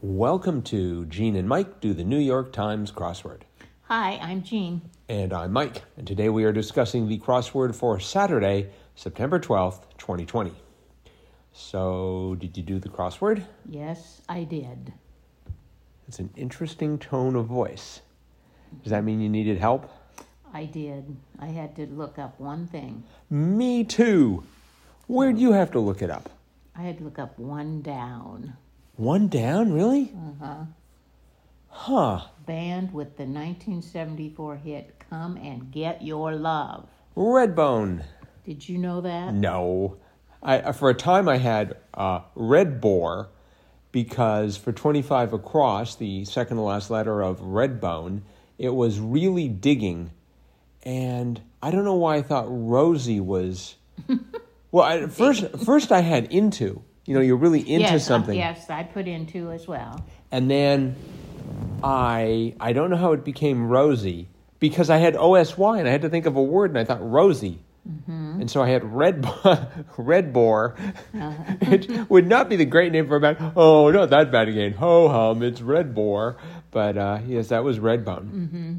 Welcome to Jean and Mike do the New York Times crossword. Hi, I'm Jean. And I'm Mike, and today we are discussing the crossword for Saturday, September 12th, 2020. So, did you do the crossword? Yes, I did. It's an interesting tone of voice. Does that mean you needed help? I did. I had to look up one thing. Me too. Where'd you have to look it up? I had to look up one down. One down, really? Uh huh. Huh. Band with the 1974 hit Come and Get Your Love. Redbone. Did you know that? No. I, for a time, I had uh, Red Boar because for 25 across, the second to last letter of Redbone, it was really digging. And I don't know why I thought Rosie was. well, I, first, first I had into. You know, you're really into yes, uh, something. yes, I put into as well. And then I I don't know how it became Rosie because I had OSY and I had to think of a word and I thought Rosie. Mm-hmm. And so I had red red boar. Uh-huh. it would not be the great name for a band. Oh, not that bad again. Ho hum, it's red boar. But uh, yes, that was Redbone. Mm-hmm.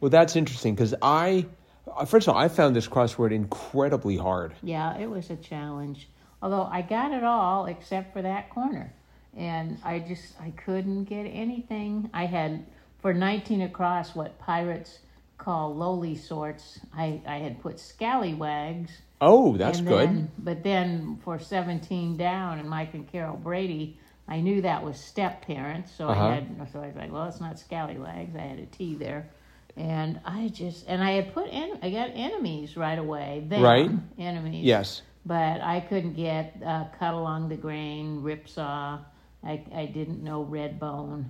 Well, that's interesting because I uh, first of all I found this crossword incredibly hard. Yeah, it was a challenge. Although I got it all except for that corner and I just I couldn't get anything. I had for 19 across what pirates call lowly sorts. I I had put scallywags. Oh, that's then, good. But then for 17 down and Mike and Carol Brady, I knew that was step parents, so uh-huh. I had so I was like, well, it's not scallywags. I had a T there. And I just and I had put in I got enemies right away. Then, right. Enemies. Yes. But I couldn't get uh, cut along the grain, ripsaw I, I didn't know Redbone.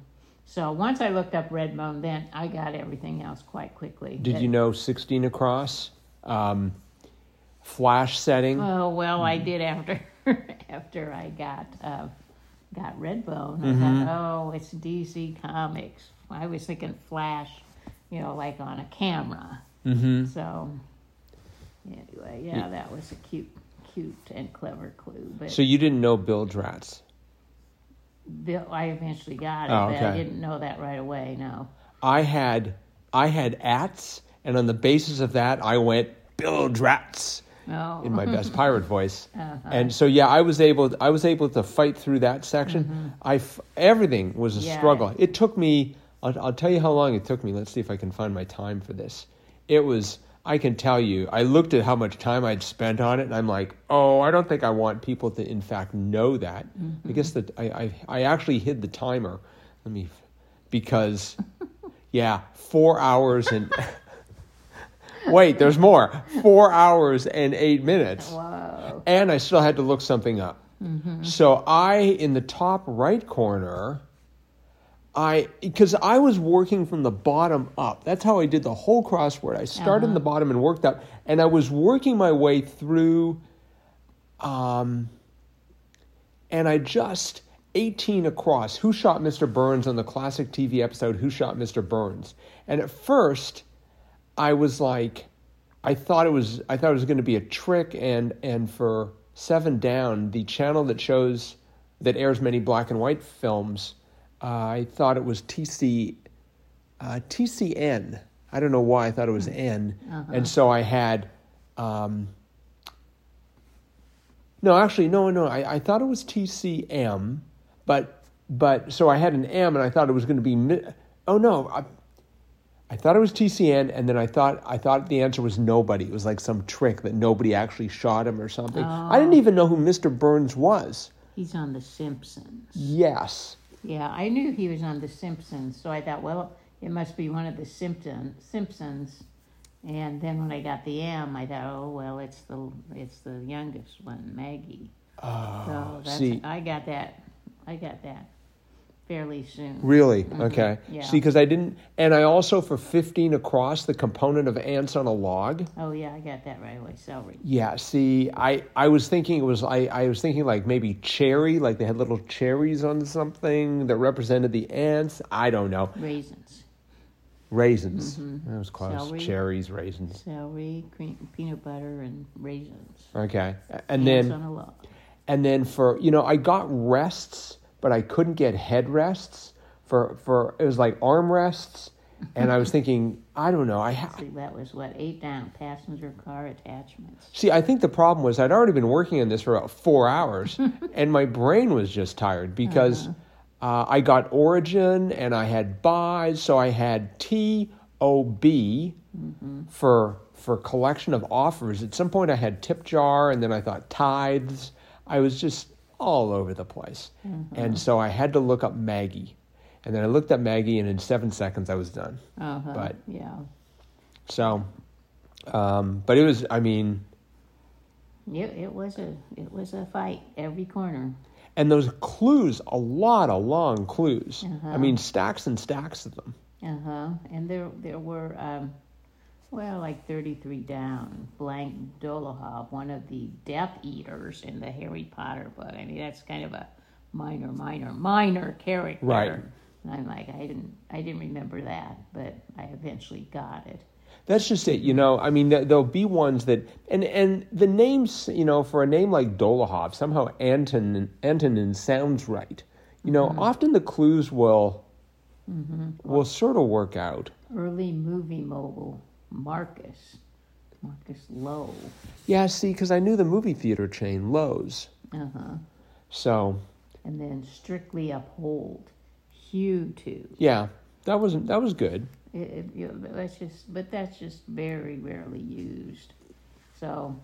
So once I looked up Redbone, then I got everything else quite quickly. Did you know 16 across? Um, flash setting? Oh, well, I did after after I got uh, got Redbone. I Mm-hmm. thought, oh, it's DC Comics. I was thinking Flash, you know, like on a camera. Mm-hmm. So anyway, yeah, that was a cute, cute and clever clue. But So you didn't know bilge rats? Bill, I eventually got it, Oh, but. I didn't know that right away. No. I had I had ats, and on the basis of that, I went bilge rats Oh. in my best pirate voice. Uh-huh. And so yeah, I was able I was able to fight through that section. I f- everything was a Mm-hmm. Yeah. struggle. It took me. I'll, I'll tell you how long it took me. Let's see if I can find my time for this. It was. I can tell you. I looked at how much time I'd spent on it, and I'm like, oh, I don't think I want people to, in fact, know that. Mm-hmm. I guess that I, I I actually hid the timer. Let me, because, yeah, four hours and. Wait, there's more. Four hours and eight minutes. Whoa. And I still had to look something up. So I, in the top right corner, I because I was working from the bottom up. That's how I did the whole crossword. I started in the bottom and worked up, and I was working my way through. Um, and I just 18 across. Who shot Mr. Burns on the classic TV episode Who Shot Mr. Burns? And at first, I was like, I thought it was I thought it was going to be a trick, and and for Seven Down, the channel that shows that airs many black and white films, I thought it was TC uh, TCN. I don't know why I thought it was N, and so I had. Um, no, actually, no, no. I, I thought it was TCM, but but so I had an M, and I thought it was going to be. Oh no, I, I thought it was TCN, and then I thought I thought the answer was nobody. It was like some trick that nobody actually shot him or something. I didn't even know who Mr. Burns was. He's on The Simpsons. Yes, Yeah, I knew he was on The Simpsons, so I thought, well, it must be one of the Simpson, Simpsons. And then when I got the M, I thought, oh well, it's the it's the youngest one, Maggie. Oh, so that's, see. I got that. I got that fairly soon. really okay. Mm-hmm. Yeah. See, because I didn't, and I also for fifteen across the component of ants on a log. Oh yeah, I got that right away. Celery. Yeah, see, I, I was thinking it was I, I was thinking like maybe cherry, like they had little cherries on something that represented the ants. I don't know. Raisins. Raisins. That was close. Celery. Cherries, raisins. Celery, cream, peanut butter, and raisins. Okay. And Ants then on a log. and then for you know, I got rests, but I couldn't get headrests for for it was like armrests, and I was thinking, I don't know, I ha- See, that was what eight down passenger car attachments. see. I think the problem was I'd already been working on this for about four hours, and my brain was just tired because uh, I got Origin and I had buys, so I had T O B for for collection of offers. At some point, I had Tip Jar, and then I thought Tithes. I was just all over the place, and so I had to look up Maggie, and then I looked up Maggie, and in seven seconds I was done. Uh-huh. But- yeah, So, um, but it was, I mean, it, it was a it was a fight every corner. and those clues, a lot of long clues. I mean, stacks and stacks of them. Uh huh. And there there were um, well like thirty three down. Blank Dolohov, one of the Death Eaters in the Harry Potter book. I mean that's kind of a minor, minor, minor character. Right. And I'm like I didn't I didn't remember that, but I eventually got it. That's just it, you know. I mean, there'll be ones that, and and the names, you know, for a name like Dolohov, somehow Anton Antonin sounds right. You know, mm-hmm. often the clues will mm-hmm. will sort of work out. Early movie mogul Marcus Marcus Loew. Yeah, see, because I knew the movie theater chain Loew's, Uh huh. so And then Strictly Uphold hew to. yeah, that wasn't that was good. It, it, you know, but that's just, but that's just very rarely used. So,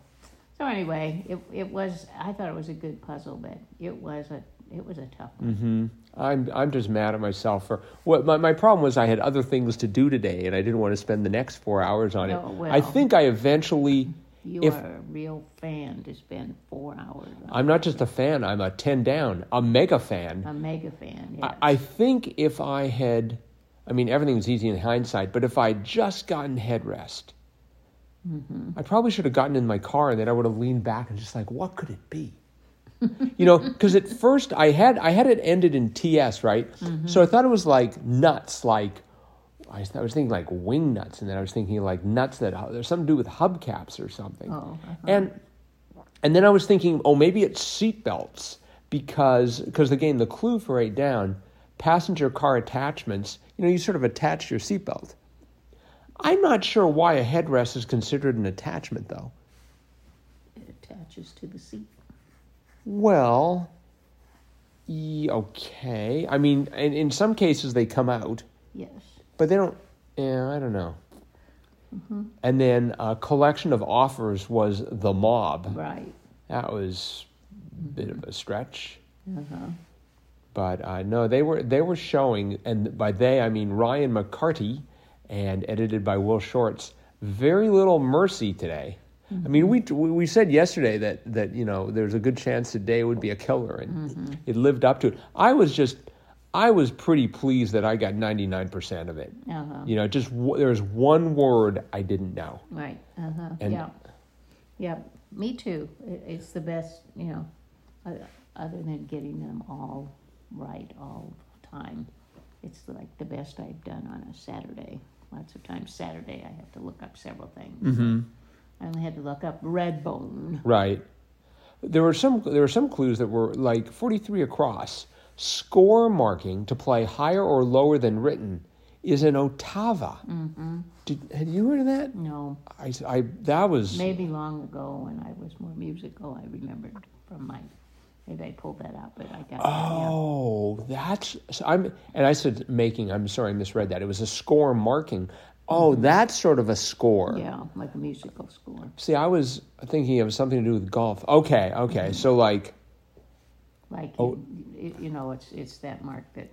so anyway, it it was. I thought it was a good puzzle, but it was a it was a tough one. hmm I'm I'm just mad at myself for what my, my problem was I had other things to do today and I didn't want to spend the next four hours on it. Oh, well. I think I eventually You If- are a real fan to spend four hours. on I'm not just a fan, I'm a ten down, a mega fan. a mega fan. Yes. I, I think if I had I mean everything was easy in hindsight, but if I'd just gotten headrest, I probably should have gotten in my car and then I would have leaned back and just like, what could it be? You know, because at first I had I had it ended in TS, right? So I thought it was like nuts, like I was, I was thinking like wing nuts, and then I was thinking like nuts that there's something to do with hubcaps or something. Oh, uh-huh. And and then I was thinking, oh, maybe it's seatbelts because because again the clue for eight down, passenger car attachments. You know, you sort of attach your seatbelt. I'm not sure why a headrest is considered an attachment, though. it attaches to the seat. Well, okay. I mean, in, in some cases they come out, Yes. but they don't. Yeah, I don't know. And then a collection of offers was the mob. Right. That was a bit of a stretch. Uh-huh. But uh, no, they were they were showing, and by they I mean Ryan McCarty, and edited by Will Shortz. Very little mercy today. I mean, we we said yesterday that that you know there's a good chance today would be a killer, and it lived up to it. I was just, I was pretty pleased that I got 99 percent of it. Uh-huh. You know, just w- there was one word I didn't know. Right. Uh-huh. And- yeah. Yeah. Me too. It's the best, you know, uh, other than getting them all right all the time. It's like the best I've done on a Saturday. Lots of times Saturday I have to look up several things. Mm-hmm. I only had to look up Redbone. Right. There were some there were some clues that were like 43 across. Score marking to play higher or lower than written is an ottava. Mm-hmm. Did, had you heard of that? No, I, I that was maybe long ago when I was more musical, I remembered from my. Maybe I pulled that out, but I got oh that's so I'm and I said making. I'm sorry I misread that. It was a score marking. Oh, mm-hmm. that's sort of a score. yeah, like a musical score. See, I was thinking of something to do with golf. Okay, okay. Mm-hmm. So like Like Oh. you, you know, it's it's that mark that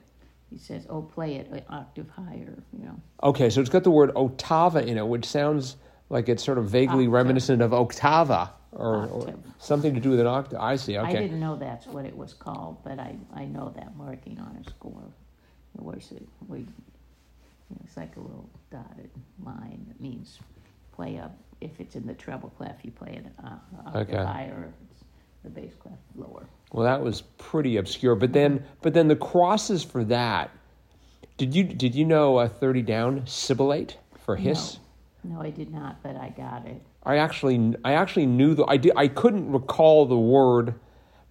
he says, "Oh, play it an octave higher." You know, Okay, so it's got the word ottava in it, which sounds like it's sort of vaguely Octave. reminiscent of octava or, or something to do with an octave. I see. Okay. I didn't know that's what it was called, but I I know that marking on a score. It was it we. It's like a little dotted line that means play up. If it's in the treble clef, you play it uh, octave Okay. higher. If it's the bass clef, lower. Well, that was pretty obscure. But then, but then the crosses for that. Did you did you know a thirty down sibilate for hiss? No, no, I did not, but I got it. I actually I actually knew the I did I couldn't recall the word,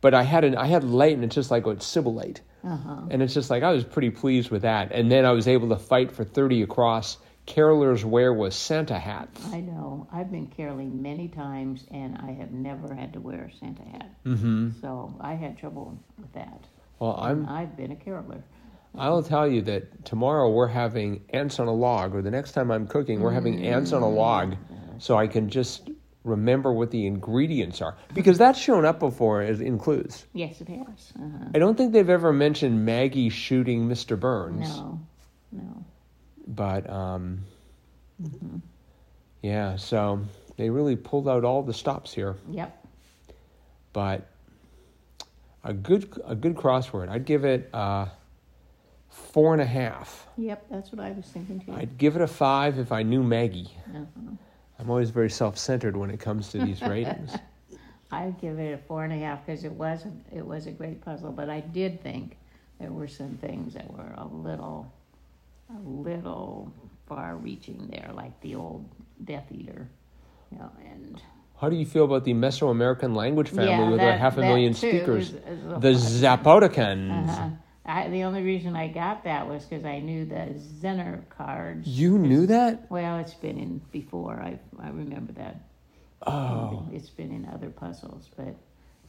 but I had an I had late and it's just like oh, it's sibilate. Uh-huh. And it's just like I was pretty pleased with that. And then I was able to fight for 30 across. Carolers wear was Santa hats. I know. I've been caroling many times, and I have never had to wear a Santa hat. Mm-hmm. So I had trouble with that. Well, I'm I've been a caroler. I'll tell you that tomorrow we're having ants on a log, or the next time I'm cooking, we're having ants on a log, so I can just remember what the ingredients are because that's shown up before as in clues. Yes, it has. Uh-huh. I don't think they've ever mentioned Maggie shooting Mr. Burns, No, no. but um, yeah, so they really pulled out all the stops here. Yep. But a good a good crossword. I'd give it uh, four and a half. Yep, that's what I was thinking too. I'd give it a five if I knew Maggie. Uh-huh. I'm always very self-centered when it comes to these ratings. I'd give it a four and a half because it was a, it was a great puzzle, but I did think there were some things that were a little a little far-reaching there, like the old Death Eater, you know, and How do you feel about the Mesoamerican language family Yeah, with their that- half a million speakers? is- is a the. Zapotecans. uh I, the only reason I got that was because I knew the Zener cards. You knew that? Well, it's been in before. I I remember that. Oh. It's been in other puzzles, but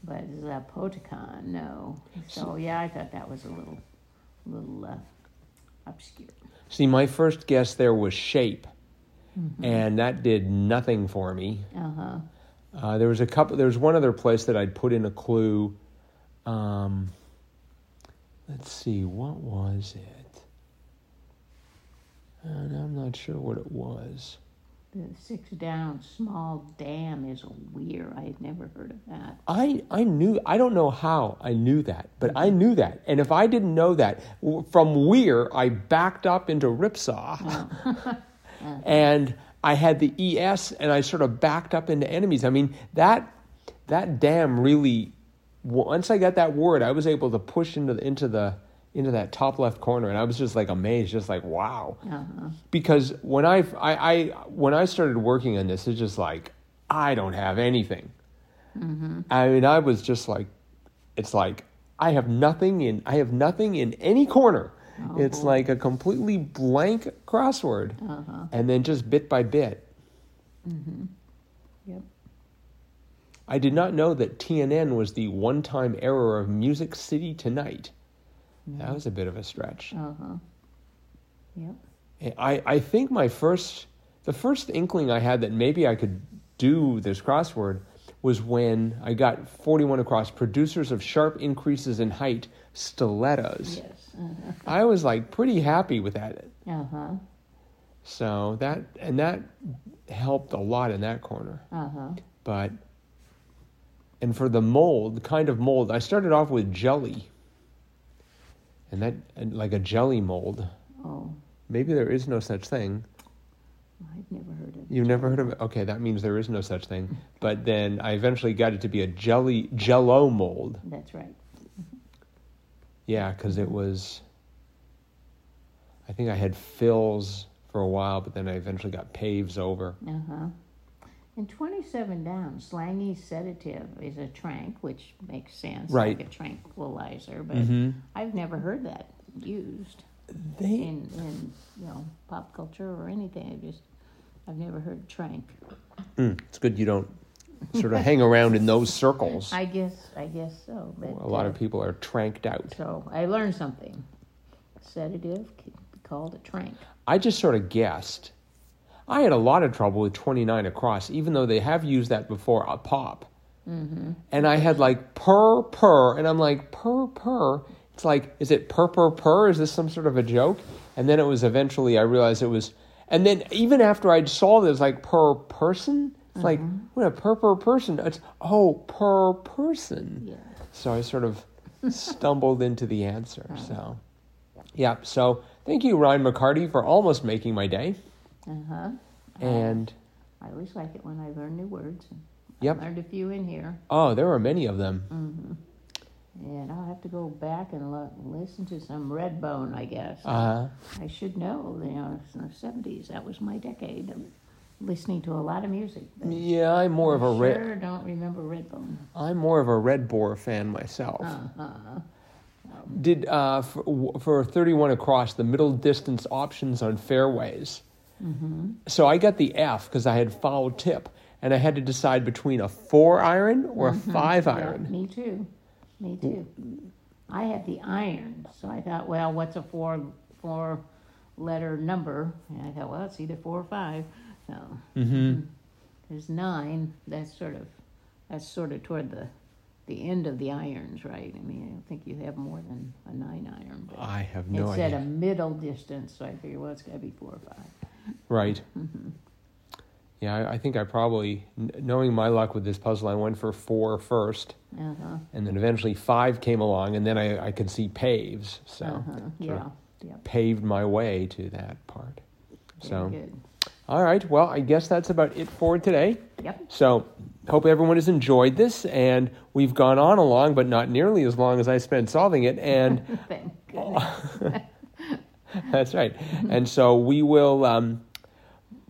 but Zapotecan, no. So yeah, I thought that was a little little uh, obscure. See, my first guess there was shape, Mm-hmm. and that did nothing for me. Uh huh. Uh, there was a couple. There was one other place that I'd put in a clue. Um, let's see, what was it? And I'm not sure what it was. The six down small dam is weird. I had never heard of that. I I knew. I don't know how I knew that, but I knew that. And if I didn't know that from Weir, I backed up into Ripsaw, oh. and I had the ES, and I sort of backed up into enemies. I mean that that dam really. Once I got that word, I was able to push into the, into the into that top left corner, and I was just like amazed, just like wow. Uh-huh. Because when I, I, I when I started working on this, it's just like I don't have anything. I mean, I was just like, it's like I have nothing in I have nothing in any corner. it's like a completely blank crossword, Uh-huh. and then just bit by bit. Yep. I did not know that TNN was the one-time error of Music City Tonight. That was a bit of a stretch. Uh huh. Yep. I, I think my first, the first inkling I had that maybe I could do this crossword was when I got 41 across producers of sharp increases in height, stilettos. Yes. Uh I was like pretty happy with that. Uh huh. So that, and that helped a lot in that corner. Uh huh. But, and for the mold, kind of mold, I started off with jelly. And that, and like a jelly mold. Oh, Maybe there is no such thing. I've never heard of. You've never heard of it? Okay, that means there is no such thing. But then I eventually got it to be a jelly jello mold. That's right. Yeah, because it was. I think I had fills for a while, but then I eventually got paves over. Uh huh. And 27 down, slangy sedative is a trank, which makes sense, Right. like a tranquilizer, but Mm-hmm. I've never heard that used They in, in you know pop culture or anything. I just I've never heard trank. mm, it's good you don't sort of hang around in those circles. I guess I guess so. But a lot uh, of people are tranked out. So I learned something. Sedative can be called a trank. I just sort of guessed. I had a lot of trouble with 29 across, even though they have used that before, a pop. Mm-hmm. And I had like purr, purr, and I'm like, purr, purr. It's like, is it purr, purr, purr? Is this some sort of a joke? And then it was eventually, I realized it was, and then even after I saw this, like, per person, it's like, uh-huh. what a per, per person. It's, oh, per person. Yeah. So I sort of stumbled into the answer. So, yeah. So thank you, Ryan McCarty, for almost making my day. Uh huh. And I always like it when I learn new words. Yep. I learned a few in here, oh, there were many of them. Mm-hmm. and I'll have to go back and listen to some Redbone. I guess Uh, huh. I should know. You know, it's the seventies. That was my decade of listening to a lot of music. yeah, I'm more of a red. Sure, don't remember Redbone. I'm more of a Red Boar fan myself. Uh huh. did uh, for, for 31 across the middle distance options on fairways. Mm-hmm. So I got the F because I had foul tip, and I had to decide between a four iron or a five Mm-hmm. Yeah, iron. me too. Me too. I had the iron, so I thought, well, what's a four four letter number? And I thought, well, it's either four or five. So hmm there's nine. That's sort of that's sort of toward the the end of the irons, right? I mean, I don't think you have more than a nine iron. But I have no it's at a middle distance, so I figure, well, it's got to be four or five. Right. Mm-hmm. Yeah, I, I think I probably, knowing my luck with this puzzle, I went for four first, Uh-huh. and then eventually five came along, and then I, I could see paves, so uh-huh. Yeah. Yep. paved my way to that part. Very So, good. all right. Well, I guess that's about it for today. Yep. So, hope everyone has enjoyed this, and we've gone on along, but not nearly as long as I spent solving it. And. that's right. And so we will um,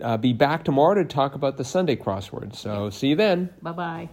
uh, be back tomorrow to talk about the Sunday crossword. So, see you then. Bye bye.